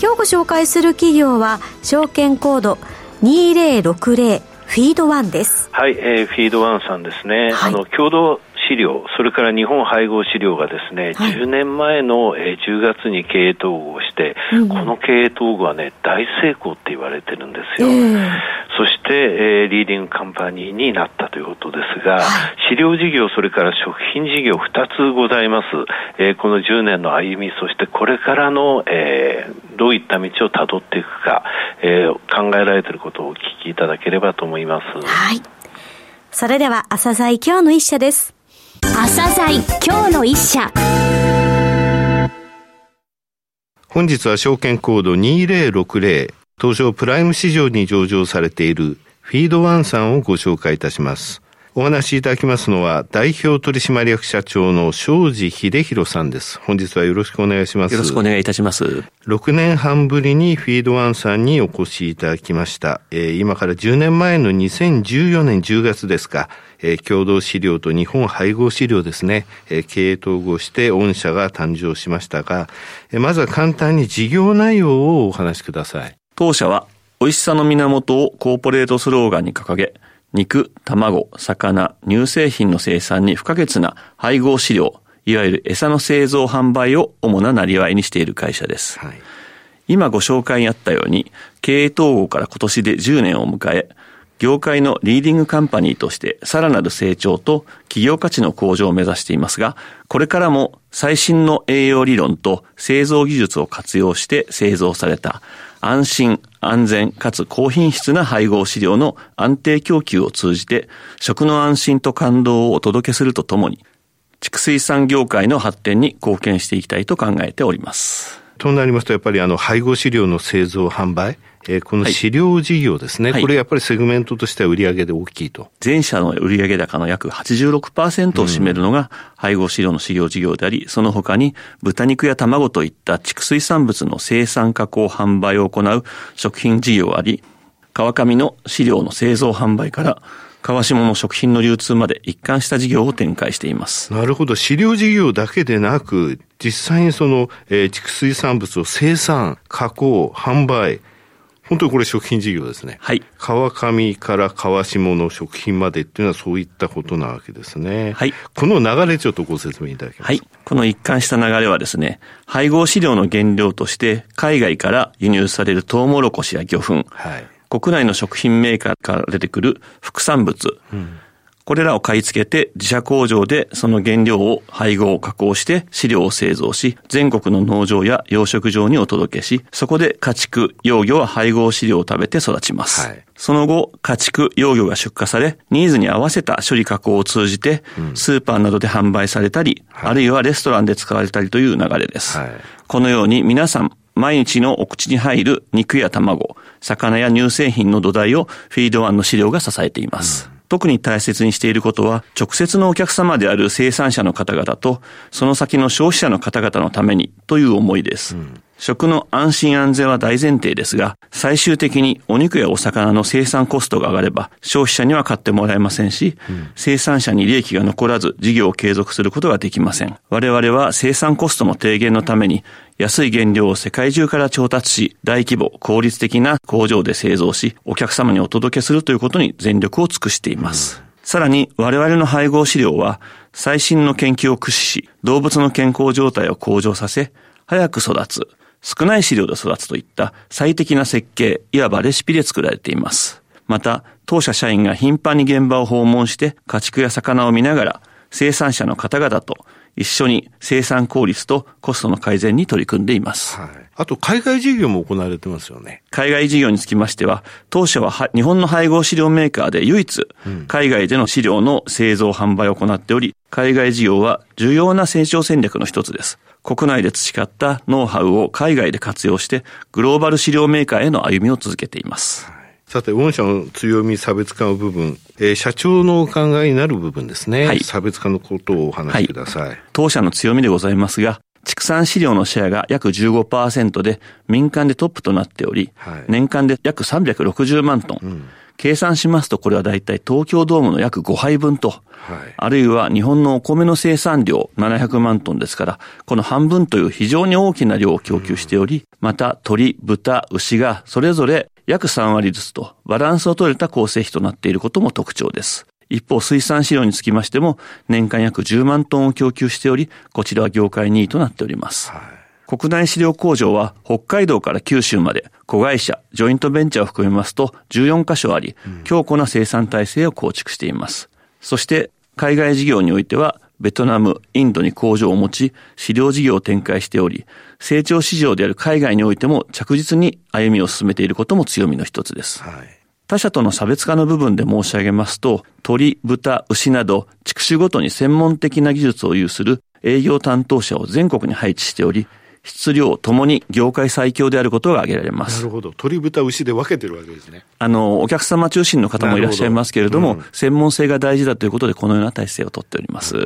今日ご紹介する企業は証券コード2060フィードワンです。はい、えー、フィードワンさんですね。はい、あの、協同飼料、それから日本配合飼料がですね、はい、10年前の、えー、10月に経営統合して、うん、この経営統合はね、大成功って言われてるんですよ。えー、そして、えー、リーディングカンパニーになったということですが、はい、飼料事業、それから食品事業2つございます。えー、この10年の歩み、そしてこれからの、えー、どういった道をたどっていくか、えー、考えられていることをお聞きいただければと思います。はい。それでは、朝鮮今日の一社です。朝鮮今日の一社本日は証券コード2060東証プライム市場に上場されているフィードワンさんをご紹介いたします。お話しいただきますのは、代表取締役社長の庄司秀弘さんです。本日はよろしくお願いします。よろしくお願いいたします。6年半ぶりにフィードワンさんにお越しいただきました。えー、今から10年前の2014年10月ですか、えー、共同資料と日本配合資料ですね、えー、経営統合して御社が誕生しましたが、えー、まずは簡単に事業内容をお話しください。当社は、美味しさの源をコーポレートスローガンに掲げ、肉、卵、魚、乳製品の生産に不可欠な配合飼料、いわゆる餌の製造販売を主ななりわいにしている会社です。はい、今ご紹介にあったように、経営統合から今年で10年を迎え、業界のリーディングカンパニーとしてさらなる成長と企業価値の向上を目指していますが、これからも最新の栄養理論と製造技術を活用して製造された安心、安全かつ高品質な配合飼料の安定供給を通じて食の安心と感動をお届けするとともに畜水産業界の発展に貢献していきたいと考えております。となりますと、やっぱりあの配合飼料の製造販売、えー、この飼料事業ですね、はい、これやっぱりセグメントとしては売上で大きいと。全社の売上高の約86%を占めるのが配合飼料の飼料事業であり、その他に豚肉や卵といった畜水産物の生産加工販売を行う食品事業あり、川上の飼料の製造販売から川下の食品の流通まで一貫した事業を展開しています。なるほど。飼料事業だけでなく、実際にその、えー、畜水産物を生産、加工、販売、本当にこれ食品事業ですね。はい。川上から川下の食品までっていうのはそういったことなわけですね。はい。この流れちょっとご説明いただけます？か。はい。この一貫した流れはですね、配合飼料の原料として海外から輸入されるトウモロコシや魚粉。はい。国内の食品メーカーから出てくる副産物。うんこれらを買い付けて自社工場でその原料を配合加工して飼料を製造し、全国の農場や養殖場にお届けし、そこで家畜、幼魚は配合飼料を食べて育ちます。はい、その後、家畜、幼魚が出荷され、ニーズに合わせた処理加工を通じて、スーパーなどで販売されたり、あるいはレストランで使われたりという流れです。はい、このように皆さん、毎日のお口に入る肉や卵、魚や乳製品の土台をフィードワンの資料が支えています。うん特に大切にしていることは、直接のお客様である生産者の方々と、その先の消費者の方々のためにという思いです。うん食の安心安全は大前提ですが、最終的にお肉やお魚の生産コストが上がれば、消費者には買ってもらえませんし、うん、生産者に利益が残らず事業を継続することができません。我々は生産コストの低減のために、安い原料を世界中から調達し、大規模、効率的な工場で製造し、お客様にお届けするということに全力を尽くしています。うん、さらに、我々の配合飼料は、最新の研究を駆使し、動物の健康状態を向上させ、早く育つ、少ない資料で育つといった最適な設計、いわばレシピで作られています。また、当社社員が頻繁に現場を訪問して家畜や魚を見ながら生産者の方々と一緒に生産効率とコストの改善に取り組んでいます。はい、あと、海外事業も行われてますよね。海外事業につきましては、当社は日本の配合飼料メーカーで唯一、海外での飼料の製造販売を行っており、海外事業は重要な成長戦略の一つです。国内で培ったノウハウを海外で活用して、グローバル飼料メーカーへの歩みを続けています。さて、御社の強み、差別化の部分、えー、社長のお考えになる部分ですね。はい、差別化のことをお話しください。はい、当社の強みでございますが、畜産飼料のシェアが約15%で民間でトップとなっており、はい、年間で約360万トン。うん計算しますとこれはだいたい東京ドームの約5杯分と、はい、あるいは日本のお米の生産量700万トンですから、この半分という非常に大きな量を供給しており、また鶏、豚、牛がそれぞれ約3割ずつとバランスを取れた構成比となっていることも特徴です。一方、水産飼料につきましても、年間約10万トンを供給しており、こちらは業界2位となっております。はい、国内飼料工場は北海道から九州まで子会社、ジョイントベンチャーを含めますと14カ所あり、強固な生産体制を構築しています。そして海外事業においてはベトナム、インドに工場を持ち、飼料事業を展開しており、成長市場である海外においても着実に歩みを進めていることも強みの一つです。はい、他社との差別化の部分で申し上げますと、鳥、豚、牛など、畜種ごとに専門的な技術を有する営業担当者を全国に配置しており、質量ともに業界最強であることが挙げられます。なるほど。鳥豚牛で分けてるわけですね。あの、お客様中心の方もいらっしゃいますけれども、どうん、専門性が大事だということで、このような体制をとっております。ね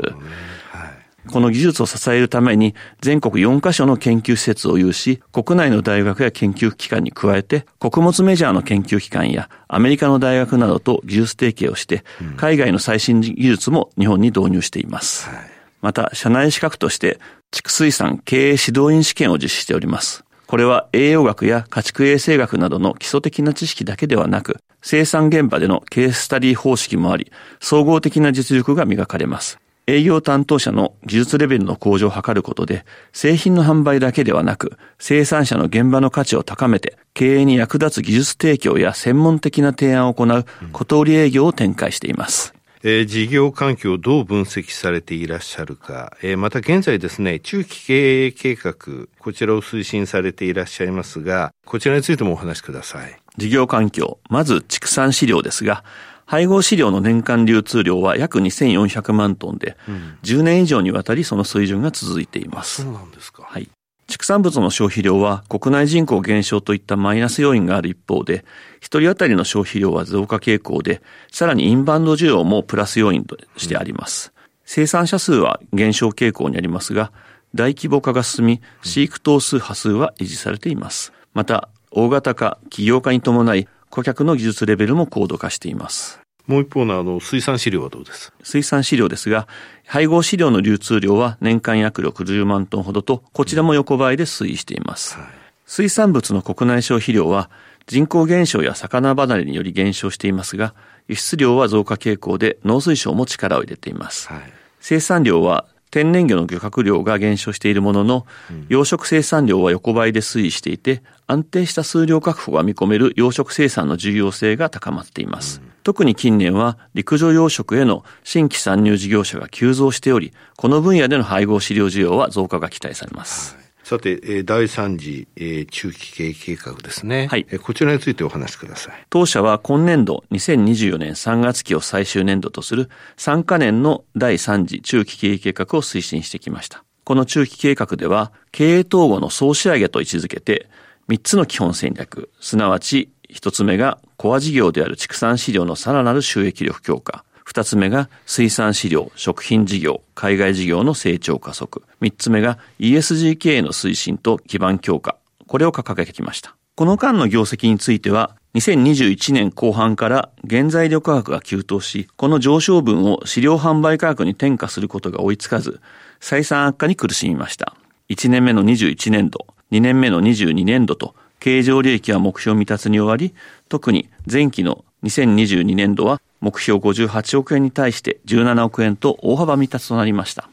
はい、この技術を支えるために、全国4カ所の研究施設を有し、国内の大学や研究機関に加えて、穀物メジャーの研究機関やアメリカの大学などと技術提携をして、海外の最新技術も日本に導入しています。はいまた、社内資格として、畜水産経営指導員試験を実施しております。これは栄養学や家畜衛生学などの基礎的な知識だけではなく、生産現場でのケーススタディ方式もあり、総合的な実力が磨かれます。営業担当者の技術レベルの向上を図ることで、製品の販売だけではなく、生産者の現場の価値を高めて、経営に役立つ技術提供や専門的な提案を行う小売営業を展開しています。えー、事業環境をどう分析されていらっしゃるか、えー、また現在ですね、中期経営計画、こちらを推進されていらっしゃいますが、こちらについてもお話しください。事業環境、まず畜産飼料ですが、配合飼料の年間流通量は約2400万トンで、うん、10年以上にわたりその水準が続いています。そうなんですか。はい。畜産物の消費量は国内人口減少といったマイナス要因がある一方で、一人当たりの消費量は増加傾向で、さらにインバウンド需要もプラス要因としてあります。生産者数は減少傾向にありますが、大規模化が進み、飼育頭数波数は維持されています。また、大型化、企業化に伴い、顧客の技術レベルも高度化しています。もう一方のあの水産飼料はどうです？水産飼料ですが、配合飼料の流通量は年間約60万トンほどと、こちらも横ばいで推移しています。はい、水産物の国内消費量は人口減少や魚離れにより減少していますが、輸出量は増加傾向で農水省も力を入れています。はい、生産量は天然魚の漁獲量が減少しているものの、養殖生産量は横ばいで推移していて、安定した数量確保が見込める養殖生産の重要性が高まっています。特に近年は陸上養殖への新規参入事業者が急増しており、この分野での配合飼料需要は増加が期待されます。さて、第3次中期経営計画ですね。はい。こちらについてお話しください。当社は今年度2024年3月期を最終年度とする3カ年の第3次中期経営計画を推進してきました。この中期計画では、経営統合の総仕上げと位置づけて、3つの基本戦略、すなわち、1つ目がコア事業である畜産飼料のさらなる収益力強化。二つ目が水産飼料、食品事業、海外事業の成長加速。三つ目が ESG 経営の推進と基盤強化。これを掲げてきました。この間の業績については、2021年後半から原材料価格が急騰し、この上昇分を飼料販売価格に転嫁することが追いつかず、採算悪化に苦しみました。1年目の21年度、2年目の22年度と、経常利益は目標未達に終わり、特に前期の2022年度は目標58億円に対して17億円と大幅未達となりました。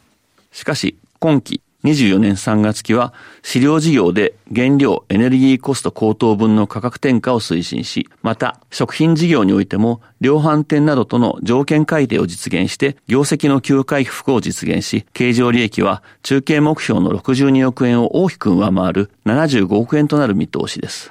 しかし、今期24年3月期は飼料事業で原料エネルギーコスト高騰分の価格転嫁を推進し、また食品事業においても量販店などとの条件改定を実現して業績の急回復を実現し、経常利益は中継目標の62億円を大きく上回る75億円となる見通しです。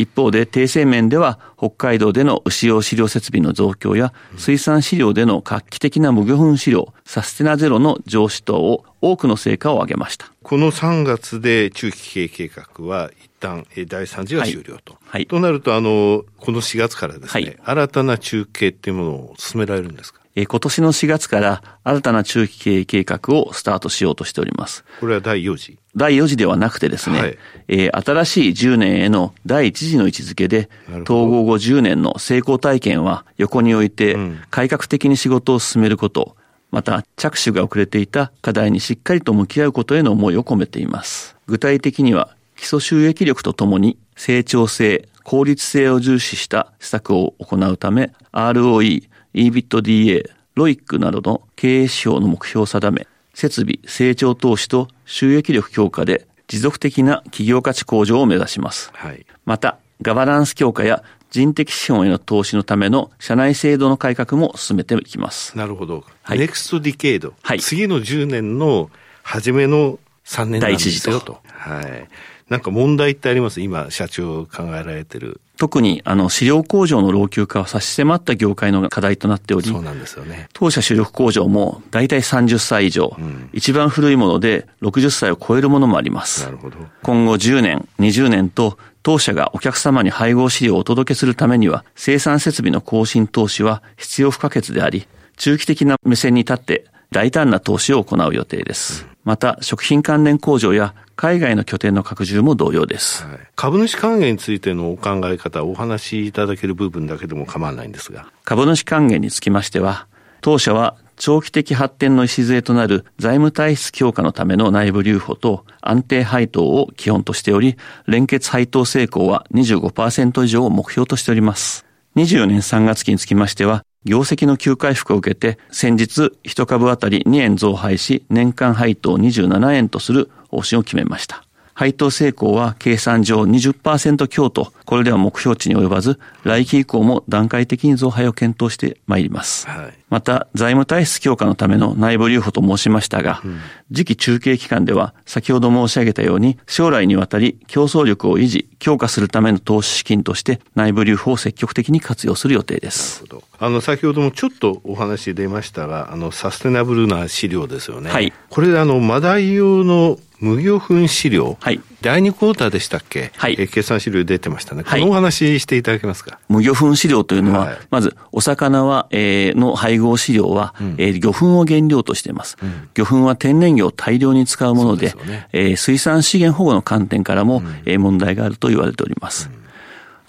はい一方で訂正面では北海道での牛用飼料設備の増強や水産飼料での画期的な無魚粉飼料サステナゼロの上司等を多くの成果を上げました。この3月で中期経営計画は一旦第3次は終了と。はい。はい、となると、あの、この4月からですね、はい、新たな中継っていうものを進められるんですか？え今年の4月から新たな中期経営計画をスタートしようとしております。これは第4次第4次ではなくてですね、はい、えー、新しい10年への第1次の位置づけで、統合後10年の成功体験は横に置いて、改革的に仕事を進めること、また着手が遅れていた課題にしっかりと向き合うことへの思いを込めています。具体的には、基礎収益力とともに成長性、効率性を重視した施策を行うため、ROE、EBITDA、ロイックなどの経営指標の目標を定め、設備、成長投資と収益力強化で持続的な企業価値向上を目指します。はい、また、ガバナンス強化や人的資本への投資のための社内制度の改革も進めていきます。なるほど。はい、ネクストディケイド。はい、次の10年の初めの3年なんですよと。はい。なんか問題ってあります？今、社長考えられてる。特に、あの、飼料工場の老朽化は差し迫った業界の課題となっており、そうなんですよね。当社主力工場も大体30歳以上、うん、一番古いもので60歳を超えるものもあります。なるほど。今後10年、20年と、当社がお客様に配合飼料をお届けするためには、生産設備の更新投資は必要不可欠であり、中期的な目線に立って大胆な投資を行う予定です。うん、また、食品関連工場や海外の拠点の拡充も同様です、はい、株主還元についてのお考え方、お話しいただける部分だけでも構わないんですが。株主還元につきましては、当社は長期的発展の礎となる財務体質強化のための内部留保と安定配当を基本としており、連結配当成功は25%以上を目標としております。24年3月期につきましては、業績の急回復を受けて、先日1株当たり2円増配し、年間配当27円とする方針を決めました。配当成功は計算上20%強と、これでは目標値に及ばず、来期以降も段階的に増配を検討してまいります。はい、また、財務体質強化のための内部留保と申しましたが、うん、次期中継期間では、先ほど申し上げたように、将来にわたり競争力を維持、強化するための投資資金として、内部留保を積極的に活用する予定です。あの、先ほどもちょっとお話出ましたが、あの、サステナブルな飼料ですよね。はい。これ、あの、マダイ用の無魚粉飼料、はい、第2クォーターでしたっけ、はい。えー、計算資料出てましたね、このお話していただけますか？無魚粉飼料というのは、はい、まず、お魚は、えー、の配合飼料は、うん、えー、魚粉を原料としています、うん、魚粉は天然魚を大量に使うもので、でね。えー、水産資源保護の観点からも、うん、えー、問題があると言われております。うん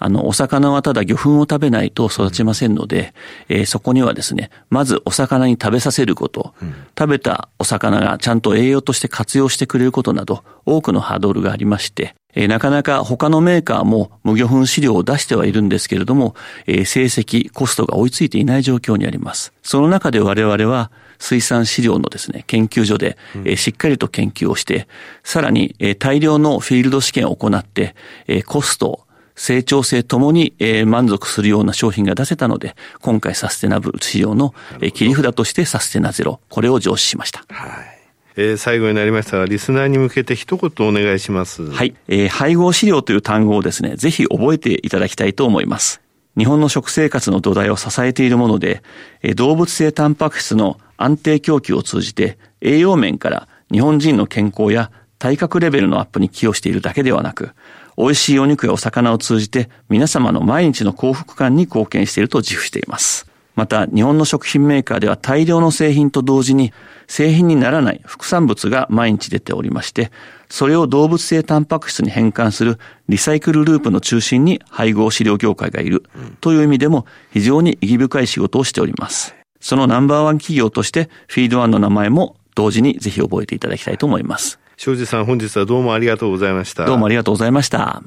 あの、お魚はただ魚粉を食べないと育ちませんので、えー、そこにはですね、まずお魚に食べさせること、うん、食べたお魚がちゃんと栄養として活用してくれることなど、多くのハードルがありまして、えー、なかなか他のメーカーも無魚粉飼料を出してはいるんですけれども、えー、成績、コストが追いついていない状況にあります。その中で我々は、水産飼料のですね、研究所で、えー、しっかりと研究をして、さらに、えー、大量のフィールド試験を行って、えー、コスト、成長性ともに、えー、満足するような商品が出せたので、今回サステナブル仕様の、えー、切り札としてサステナゼロ、これを上司しました。はい。えー、最後になりましたが、リスナーに向けて一言お願いします。はい。えー、配合飼料という単語をですね、ぜひ覚えていただきたいと思います。日本の食生活の土台を支えているもので、えー、動物性タンパク質の安定供給を通じて、栄養面から日本人の健康や体格レベルのアップに寄与しているだけではなく、美味しいお肉やお魚を通じて皆様の毎日の幸福感に貢献していると自負しています。また、日本の食品メーカーでは大量の製品と同時に製品にならない副産物が毎日出ておりまして、それを動物性タンパク質に変換するリサイクルループの中心に配合飼料業界がいるという意味でも非常に意義深い仕事をしております。そのナンバーワン企業としてフィードワンの名前も同時にぜひ覚えていただきたいと思います。庄司さん、本日はどうもありがとうございました。どうもありがとうございました。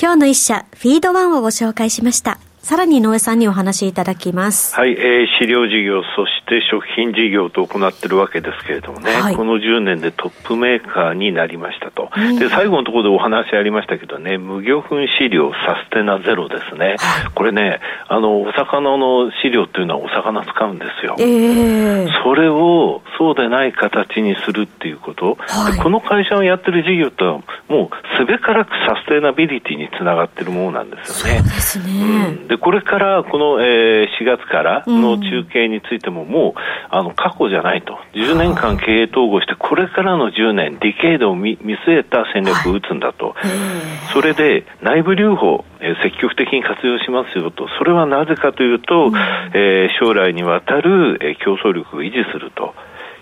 今日の一社、フィードワンをご紹介しました。さらに井上さんにお話しいただきます。はい、えー、飼料事業、そして食品事業と行っているわけですけれどもね、はい、この10年でトップメーカーになりましたと。で、最後のところでお話ありましたけどね、無魚粉飼料サステナゼロですね。これね、あの、お魚の飼料っていうのはお魚使うんですよ。えー、それをそうでない形にするっていうこと、はい、この会社のやってる事業ってもうすべからくサステナビリティにつながってるものなんですよね。そうですね。うんでこれからこの、えー、4月からの中継についても、もうあの過去じゃないと、10年間経営統合して、これからの10年、ディケードを見見据えた戦略を打つんだと、はい、それで内部留保、えー、積極的に活用しますよと、それはなぜかというと、うん、えー、将来にわたる、えー、競争力を維持すると。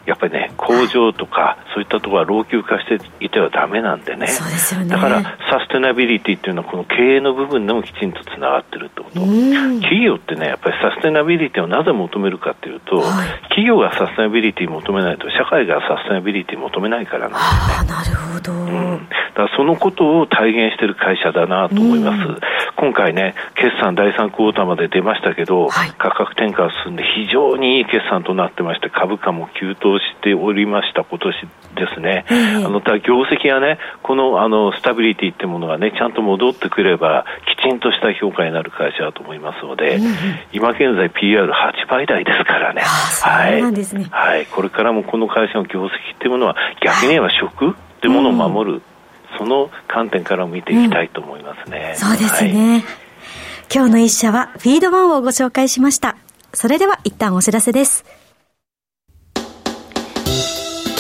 やっぱりね、工場とか、そういったところは老朽化していてはだめなんでね、そうですよね。だからサステナビリティっていうのは、この経営の部分でもきちんとつながってるってこと、企業ってね、やっぱりサステナビリティをなぜ求めるかっていうと、はい、企業がサステナビリティ求めないと、社会がサステナビリティ求めないからなんですね。なるほど、うん、だからそのことを体現している会社だなと思います。今回ね、決算第3クォーターまで出ましたけど、はい、価格転嫁が進んで非常にいい決算となってまして、株価も急騰しておりました、今年ですね。あのた業績がね、このあのスタビリティってものがね、ちゃんと戻ってくれば、きちんとした評価になる会社だと思いますので、今現在 PR8 倍台ですからね。はい、ね、はい。これからもこの会社の業績っていうものは、逆に言えば食ってものを守る。うんその観点から見ていきたいと思いますね。うん、そうですね、はい、今日の一社はフィードワンをご紹介しました。それでは一旦お知らせです。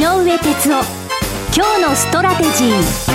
上哲夫。今日のストラテジー。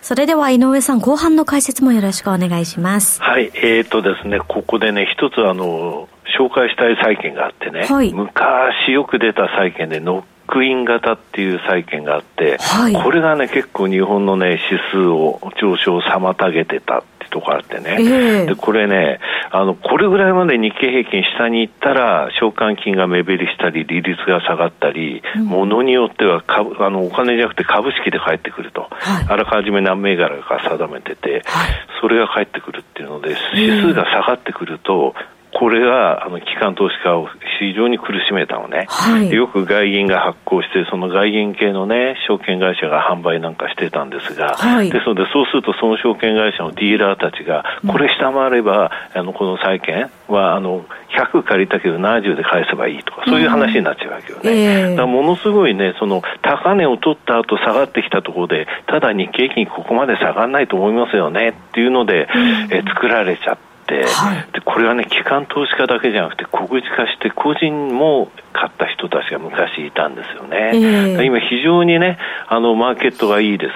それでは井上さん、後半の解説もよろしくお願いします。はい、えーとですね、ここでね、一つあの、紹介したい債券があってね、はい、昔よく出た債券でノックイン型っていう債券があって、はい、これがね結構日本のね指数を上昇を妨げてたとこあってね、えー、でこれねあのこれぐらいまで日経平均下に行ったら償還金が目減りしたり利率が下がったり、うん、ものによっては株あのお金じゃなくて株式で返ってくると、はい、あらかじめ何銘柄か定めてて、はい、それが返ってくるっていうので指数が下がってくると、これがあの機関投資家を非常に苦しめたのね、はい、よく外銀が発行して、その外銀系のね、証券会社が販売なんかしてたんですが、はい、ですので、そうするとその証券会社のディーラーたちが、これ下回れば、うん、あのこの債券はあの100借りたけど70で返せばいいとか、そういう話になっちゃうわけよね。うんえ。ー、だからものすごいね、その高値を取った後下がってきたところで、ただ日経平均ここまで下がらないと思いますよねっていうので、うん、え作られちゃって。、はい、でこれはね、機関投資家だけじゃなくて、小口化して、個人も買った人たちが昔いたんですよね。えー、今、非常にね、あのマーケットがいいです。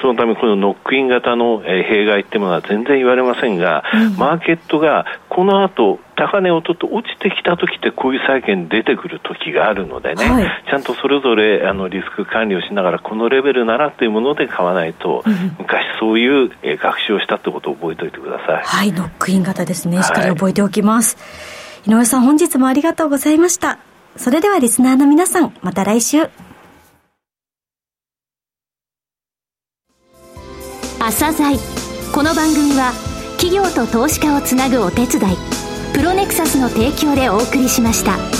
そのため、このノックイン型の、え弊害っていうものは全然言われませんが、うん、マーケットがこの後高値を取って落ちてきた時ってこういう債券出てくる時があるのでね、はい、ちゃんとそれぞれあのリスク管理をしながらこのレベルならというもので買わないと、うん、昔そういう、え学習をしたってことを覚えておいてください。はい、ノックイン型ですね。しっかり覚えておきます。はい、井上さん本日もありがとうございました。それではリスナーの皆さん、また来週。朝鮮この番組は企業と投資家をつなぐお手伝いプロネクサスの提供でお送りしました。